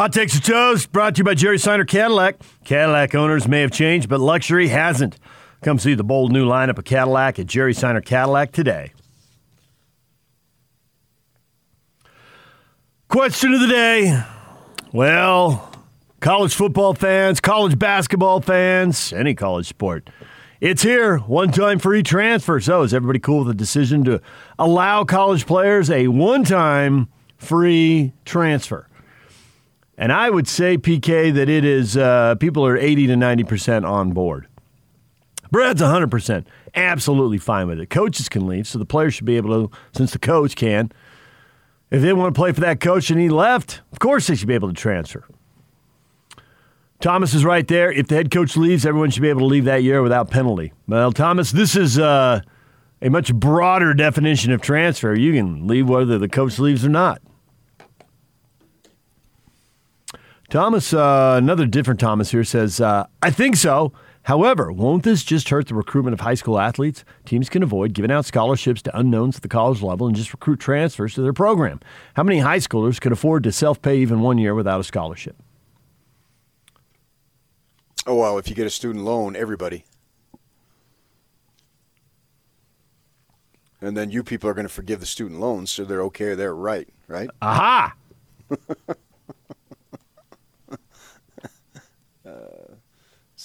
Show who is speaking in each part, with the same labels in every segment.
Speaker 1: Hot Takes or Toast brought to you by Jerry Seiner Cadillac. Cadillac owners may have changed, but luxury hasn't. Come see the bold new lineup of Cadillac at Jerry Seiner Cadillac today. Question of the day. Well, college football fans, college basketball fans, any college sport. It's here, one time free transfer. So, is everybody cool with the decision to allow college players a one time free transfer? And I would say, PK, that it is, uh, people are 80 to 90% on board. Brad's 100% absolutely fine with it. Coaches can leave, so the players should be able to, since the coach can. If they want to play for that coach and he left, of course they should be able to transfer. Thomas is right there. If the head coach leaves, everyone should be able to leave that year without penalty. Well, Thomas, this is uh, a much broader definition of transfer. You can leave whether the coach leaves or not. Thomas, uh, another different Thomas here says, uh, I think so. However, won't this just hurt the recruitment of high school athletes? Teams can avoid giving out scholarships to unknowns at the college level and just recruit transfers to their program. How many high schoolers could afford to self pay even one year without a scholarship?
Speaker 2: Oh, well, if you get a student loan, everybody. And then you people are going to forgive the student loans, so they're okay, they're right, right?
Speaker 1: Aha!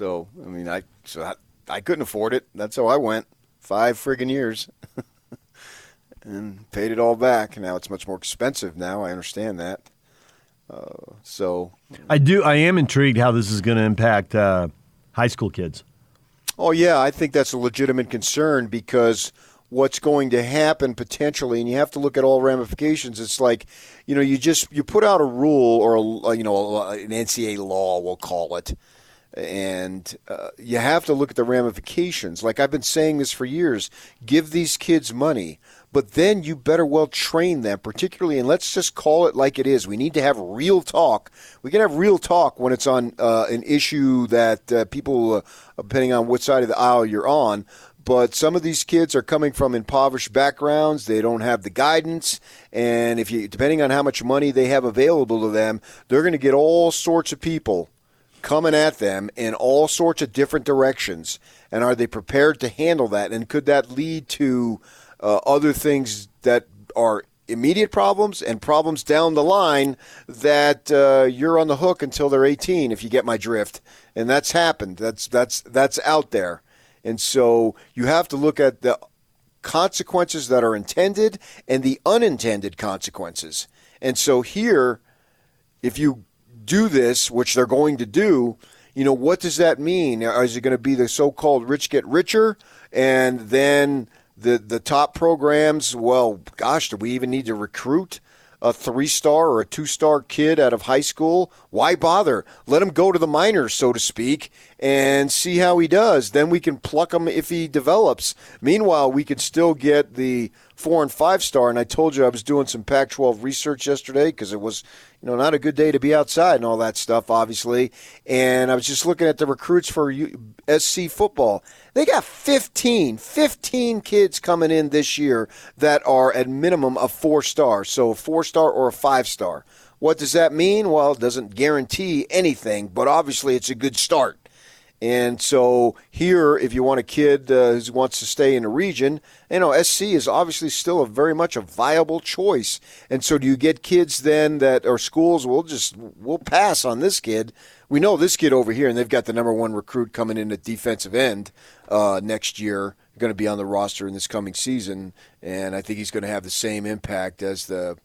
Speaker 2: So I mean, I so I, I couldn't afford it. That's how I went. Five friggin' years, and paid it all back. Now it's much more expensive. Now I understand that. Uh, so
Speaker 1: I do. I am intrigued how this is going to impact uh, high school kids.
Speaker 2: Oh yeah, I think that's a legitimate concern because what's going to happen potentially, and you have to look at all ramifications. It's like, you know, you just you put out a rule or a, you know an NCAA law, we'll call it, and uh, you have to look at the ramifications. Like I've been saying this for years, give these kids money, but then you better well train them, particularly, and let's just call it like it is. We need to have real talk. We can have real talk when it's on uh, an issue that uh, people, uh, depending on what side of the aisle you're on, but some of these kids are coming from impoverished backgrounds. They don't have the guidance, and if you, depending on how much money they have available to them, they're going to get all sorts of people coming at them in all sorts of different directions. And are they prepared to handle that? And could that lead to uh, other things that are immediate problems and problems down the line that uh, you're on the hook until they're 18 if you get my drift and that's happened that's that's that's out there and so you have to look at the consequences that are intended and the unintended consequences and so here if you do this, which they're going to do, you know, what does that mean? Is it going to be the so-called rich get richer, and then the the top programs? Well, gosh, do we even need to recruit? a three star or a two star kid out of high school, why bother? Let him go to the minors, so to speak, and see how he does. Then we can pluck him if he develops. Meanwhile, we could still get the four and five star. And I told you I was doing some Pac 12 research yesterday because it was you know, not a good day to be outside and all that stuff, obviously. And I was just looking at the recruits for SC football. They got 15, 15 kids coming in this year that are at minimum a four star. So a four star or a five star. What does that mean? Well, it doesn't guarantee anything, but obviously it's a good start. And so here, if you want a kid uh, who wants to stay in the region, you know, SC is obviously still a very much a viable choice. And so do you get kids then that or schools will just we'll pass on this kid. We know this kid over here, and they've got the number one recruit coming in at defensive end uh, next year, going to be on the roster in this coming season, and I think he's going to have the same impact as the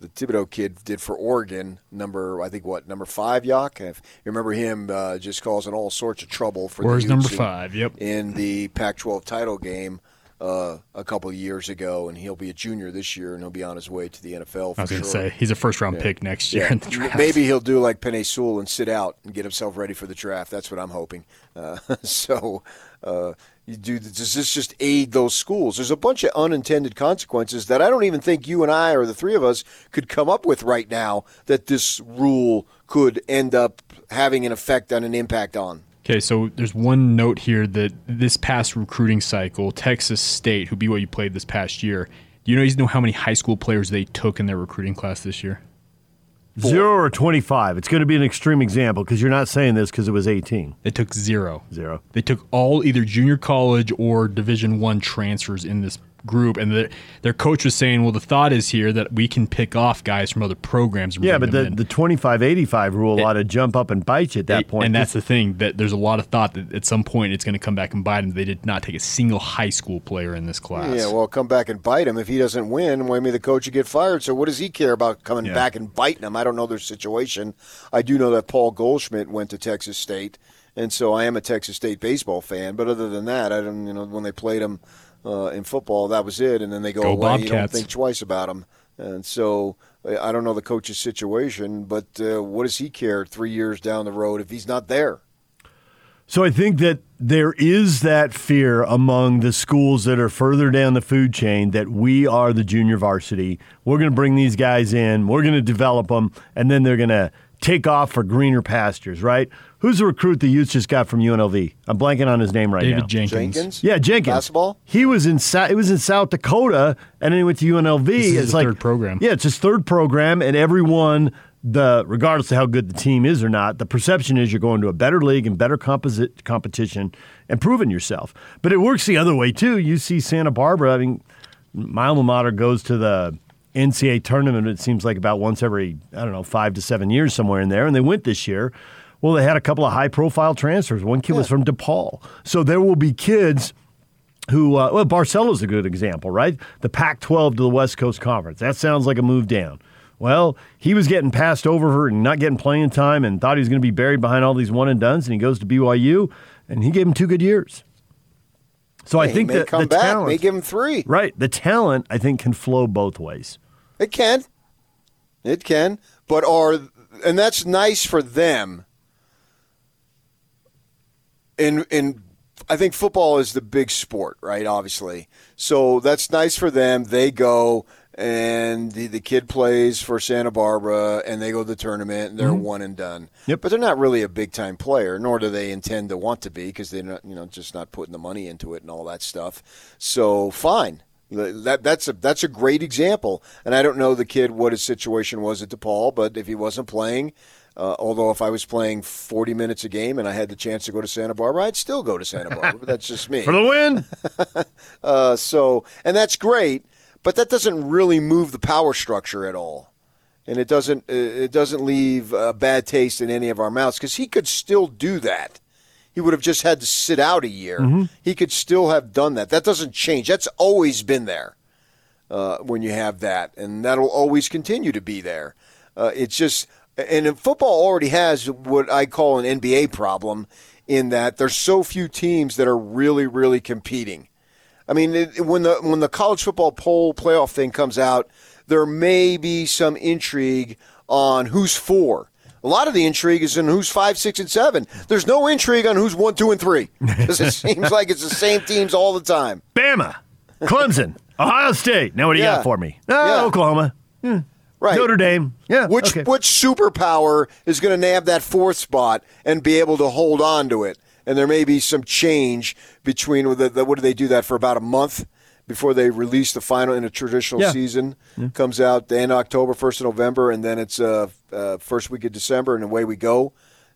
Speaker 2: the Thibodeaux kid did for Oregon, number I think what number five, Yak. If you remember him, uh, just causing all sorts of trouble for
Speaker 3: Where's number five? Yep.
Speaker 2: In the Pac-12 title game uh, a couple of years ago, and he'll be a junior this year, and he'll be on his way to the NFL.
Speaker 3: I was
Speaker 2: going
Speaker 3: to say he's a first round
Speaker 2: yeah.
Speaker 3: pick next year
Speaker 2: yeah.
Speaker 3: in the draft.
Speaker 2: Maybe he'll do like Penei Sewell and sit out and get himself ready for the draft. That's what I'm hoping. Uh, so. Uh, you do does this just aid those schools? There's a bunch of unintended consequences that I don't even think you and I or the three of us could come up with right now that this rule could end up having an effect on an impact on.
Speaker 3: Okay, so there's one note here that this past recruiting cycle, Texas State, who BYU played this past year, do you know you know how many high school players they took in their recruiting class this year?
Speaker 2: Four.
Speaker 1: Zero or 25. It's going to be an extreme example because you're not saying this because it was 18.
Speaker 3: They took zero.
Speaker 1: Zero.
Speaker 3: They took all either junior college or Division One transfers in this group, and the, their coach was saying, "Well, the thought is here that we can pick off guys from other programs." and
Speaker 1: Yeah,
Speaker 3: bring
Speaker 1: but
Speaker 3: them
Speaker 1: the,
Speaker 3: in."
Speaker 1: the 25 85 rule ought to jump up and bite you at that point.
Speaker 3: and that's the thing that there's a lot of thought that at some point it's going to come back and bite them. They did not take a single high school player in this class.
Speaker 2: Yeah, well, come back and bite him. If he doesn't win, why maybe the coach would get fired. So what does he care about coming
Speaker 1: Yeah.
Speaker 2: back and biting him? I don't know their situation. I do know that Paul Goldschmidt went to Texas State, and so I am a Texas State baseball fan. But other than that, I don't. You know, when they played him uh, in football, that was it, and then they go,
Speaker 3: Go
Speaker 2: away. You don't think twice about them, And so I I don't know the coach's situation, but uh, what does he care three years down the road if he's not there?
Speaker 1: So I think that there is that fear among the schools that are further down the food chain that we are the junior varsity. We're going to bring these guys in, we're going to develop them, and then they're going to take off for greener pastures, right? Who's the recruit the Utes just got from UNLV? I'm blanking on his name right
Speaker 3: David
Speaker 1: now.
Speaker 3: Jenkins.
Speaker 2: Jenkins?
Speaker 1: Yeah, Jenkins.
Speaker 2: Basketball?
Speaker 1: He was in Sa- it was in South Dakota, and then he went to UNLV.
Speaker 3: is
Speaker 1: it's
Speaker 3: his
Speaker 1: like
Speaker 3: third program.
Speaker 1: Yeah, it's his third program, and everyone, the regardless of how good the team is or not, the perception is you're going to a better league and better composite competition and proving yourself. But it works the other way too. You see Santa Barbara. I mean, my alma mater goes to the NCAA tournament. It seems like about once every I don't know five to seven years somewhere in there, and they went this year. Well, they had a couple of high profile transfers. One kid was from DePaul, so there will be kids who, uh, well, Barcello's a good example, right? The Pac 12 to the West Coast Conference. That sounds like a move down. Well, he was getting passed over and not getting playing time and thought he was going to be buried behind all these one and dones, and he goes to BYU, and he gave him two good years. So I think that the
Speaker 2: back,
Speaker 1: talent,
Speaker 2: may give him three.
Speaker 1: right? The talent, I think, can flow both ways.
Speaker 2: It can. It can. But are and that's nice for them. And and I think football is the big sport, right? Obviously. So that's nice for them. They go and the, the kid plays for Santa Barbara and they go to the tournament and they're one and done.
Speaker 1: Yep.
Speaker 2: But they're not really a big time player, nor do they intend to want to be because they're not, you know, just not putting the money into it and all that stuff. So fine. That that's a that's a great example, and I don't know the kid what his situation was at DePaul, but if he wasn't playing, uh, although if I was playing forty minutes a game and I had the chance to go to Santa Barbara, I'd still go to Santa Barbara. but that's just me.
Speaker 1: For the win!
Speaker 2: Uh, so, and that's great, but that doesn't really move the power structure at all, and it doesn't uh, it doesn't leave a bad taste in any of our mouths because he could still do that. He would have just had to sit out a year. He could still have done that. That doesn't change. That's always been there uh, when you have that, and that'll always continue to be there. Uh, it's just, and football already has what I call an NBA problem in that there's so few teams that are really, really competing. I mean, it, when the when the college football poll playoff thing comes out, there may be some intrigue on who's four. A lot of the intrigue is in who's five, six, and seven. There's no intrigue on who's one, two, and three because it seems like it's the same teams all the time.
Speaker 1: Bama, Clemson, Ohio State. Now what do you
Speaker 2: Yeah.
Speaker 1: got for me? Ah,
Speaker 2: Yeah.
Speaker 1: Oklahoma,
Speaker 2: Right.
Speaker 1: Notre Dame. Yeah.
Speaker 2: Which
Speaker 1: okay.
Speaker 2: which superpower is going to nab that fourth spot and be able to hold on to it? And there may be some change between the, the, what do they do that for about a month before they release the final in a traditional
Speaker 1: Yeah.
Speaker 2: season comes out the end of October, first of November, and then it's uh, uh, first week of December, and away we go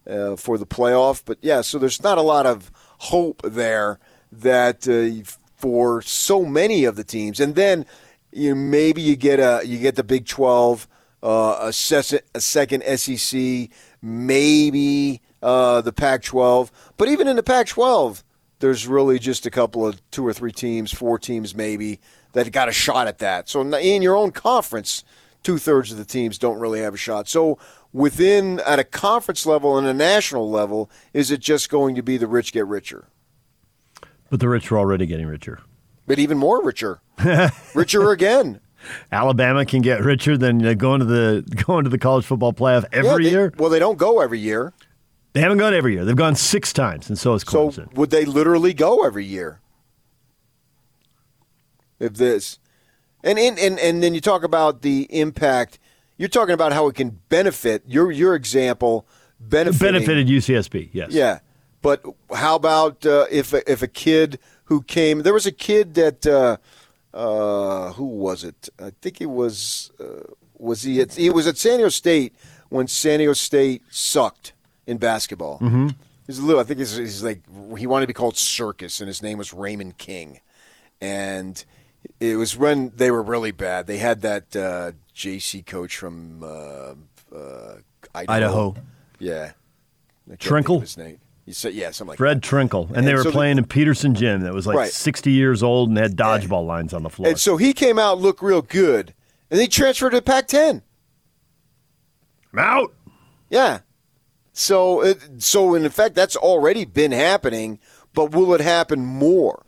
Speaker 2: uh, for the playoff. But yeah, so there's not a lot of hope there that uh, for so many of the teams, and then you maybe you get a you get the Big Twelve, uh, a, ses- a second SEC, maybe uh, the Pac-12, but even in the Pac-12, there's really just a couple of two or three teams, four teams maybe that got a shot at that. So in your own conference, two thirds of the teams don't really have a shot. So within at a conference level and a national level, is it just going to be the rich get richer?
Speaker 1: but the rich are already getting richer.
Speaker 2: But even more richer, richer again.
Speaker 1: Alabama can get richer than uh, going to the going to the college football playoff every
Speaker 2: Yeah, they-
Speaker 1: year.
Speaker 2: Well, they don't go every year.
Speaker 1: They haven't gone every year. They've gone six times, and so has
Speaker 2: So
Speaker 1: Clemson.
Speaker 2: would they literally go every year? If this, and in, and and then you talk about the impact. You're talking about how it can benefit your your example
Speaker 1: benefited UCSB. Yes.
Speaker 2: Yeah, but how about uh, if a, if a kid who came? There was a kid that uh, uh, who was it? I think he was uh, was he? At, he was at San Diego State when San Diego State sucked in basketball. Mm-hmm. He's a little. I think he's, he's like he wanted to be called Circus, and his name was Raymond King, and it was when they were really bad. They had that uh, JC coach from uh, uh, Idaho.
Speaker 1: Idaho.
Speaker 2: Yeah, I can't think Trenkle? His name. You said yeah, something like
Speaker 1: Fred
Speaker 2: that.
Speaker 1: Trenkle, and,
Speaker 2: And
Speaker 1: they were
Speaker 2: so the-
Speaker 1: playing in Peterson Gym that was like
Speaker 2: Right.
Speaker 1: 60 years old and had dodgeball lines on the floor.
Speaker 2: And so he came out, looked real good, and he transferred to Pac-10.
Speaker 1: I'm out.
Speaker 2: Yeah. So, so in effect, that's already been happening. But will it happen more?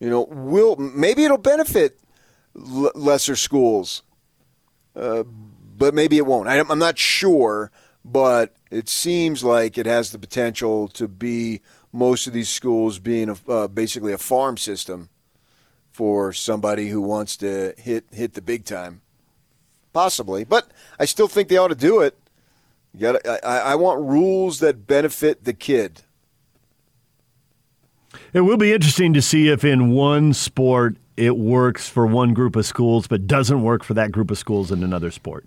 Speaker 2: You know, will maybe it'll benefit l- lesser schools, uh, but maybe it won't. I, I'm not sure, but it seems like it has the potential to be most of these schools being a, uh, basically a farm system for somebody who wants to hit hit the big time. Possibly, but I still think they ought to do it. You got. I, I want rules that benefit the kid.
Speaker 1: It will be interesting to see if in one sport it works for one group of schools but doesn't work for that group of schools in another sport.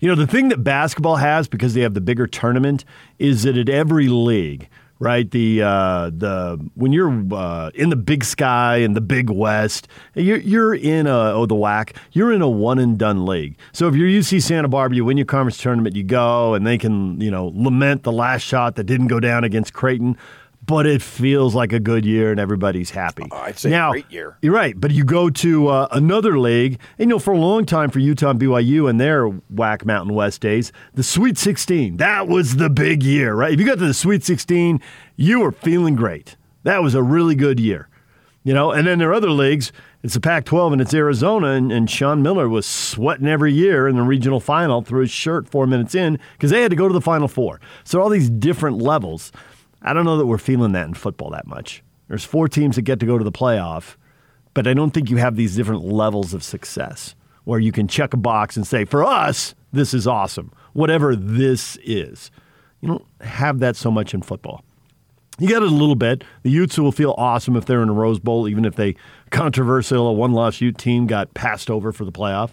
Speaker 1: You know, the thing that basketball has because they have the bigger tournament is that at every league, right? The uh, the when you're uh, in the Big Sky and the Big West, you're you're in a oh the WAC. you're in a one and done league. So if you're UC Santa Barbara, you win your conference tournament, you go, and they can you know lament the last shot that didn't go down against Creighton. But it feels like a good year and everybody's happy.
Speaker 2: I'd say
Speaker 1: now,
Speaker 2: great year.
Speaker 1: You're right, but you go to uh, another league, and you know, for a long time for Utah and BYU and their WAC Mountain West days, the Sweet 16, that was the big year, right? If you got to the Sweet 16, you were feeling great. That was a really good year, you know. And then there are other leagues. It's the Pac-12 and it's Arizona, and, and Sean Miller was sweating every year in the regional final through his shirt four minutes in because they had to go to the Final Four. So all these different levels. I don't know that we're feeling that in football that much. There's four teams that get to go to the playoff, but I don't think you have these different levels of success where you can check a box and say, for us, this is awesome, whatever this is. You don't have that so much in football. You got it a little bit. The Utes will feel awesome if they're in a Rose Bowl, even if they controversial a one loss Ute team got passed over for the playoff.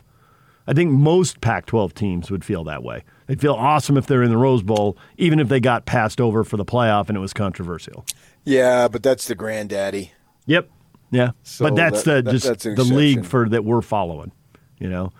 Speaker 1: I think most Pac 12 teams would feel that way. They'd feel awesome if they're in the Rose Bowl, even if they got passed over for the playoff and it was controversial.
Speaker 2: Yeah, but that's the granddaddy.
Speaker 1: Yep. Yeah.
Speaker 2: So
Speaker 1: but that's
Speaker 2: that-
Speaker 1: the
Speaker 2: that-
Speaker 1: just
Speaker 2: that's
Speaker 1: the league for that we're following, you know.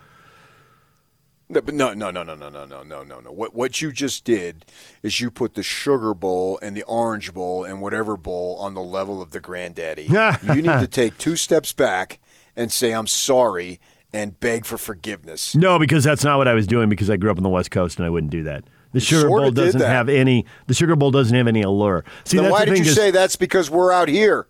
Speaker 2: No, but no, no, no, no, no, no, no, no, no, no. What what you just did is you put the Sugar Bowl and the Orange Bowl and whatever bowl on the level of the granddaddy. you need to take two steps back and say I'm sorry and beg for forgiveness.
Speaker 1: No, because that's not what I was doing because I grew up on the West Coast and I wouldn't do that. The Sugar
Speaker 2: sorta
Speaker 1: Bowl doesn't
Speaker 2: that.
Speaker 1: have any the Sugar Bowl doesn't have any allure. See,
Speaker 2: then why did
Speaker 1: thing
Speaker 2: you say that's because we're out here?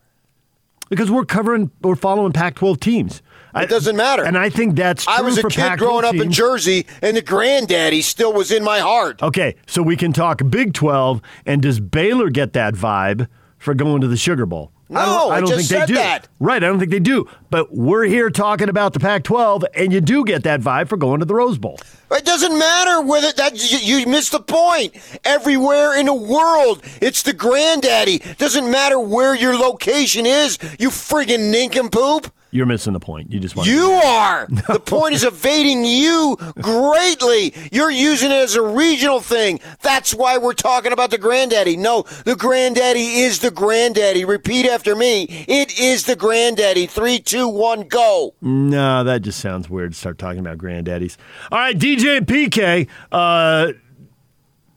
Speaker 1: because we're covering we're following Pac-12 teams. I-
Speaker 2: It doesn't matter.
Speaker 1: And I think that's true
Speaker 2: I was a kid
Speaker 1: Pac-12
Speaker 2: growing up in. Jersey, and the granddaddy still was in my heart.
Speaker 1: Okay, so we can talk Big 12 and does Baylor get that vibe for going to the Sugar Bowl? I don't,
Speaker 2: No, I
Speaker 1: don't
Speaker 2: just
Speaker 1: think they do.
Speaker 2: that.
Speaker 1: Right, I don't think they do. But we're here talking about the Pac-12 and you do get that vibe for going to the Rose Bowl.
Speaker 2: It doesn't matter whether that you, you missed the point. Everywhere in the world, it's the granddaddy. Doesn't matter where your location is. You friggin' nincompoop.
Speaker 1: You're missing the point. You just want
Speaker 2: You are. The point is evading you greatly. You're using it as a regional thing. That's why we're talking about the granddaddy. No, the granddaddy is the granddaddy. Repeat after me. It is the granddaddy. Three, two, one, go.
Speaker 1: No, that just sounds weird to start talking about granddaddies. All right, DJ and PK. Uh,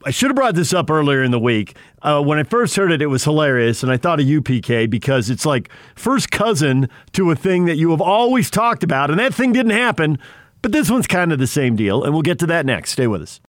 Speaker 1: I should have brought this up earlier in the week. Uh, when I first heard it, it was hilarious, and I thought of you, PK, because it's like first cousin to a thing that you have always talked about, and that thing didn't happen. But this one's kind of the same deal, and we'll get to that next. Stay with us.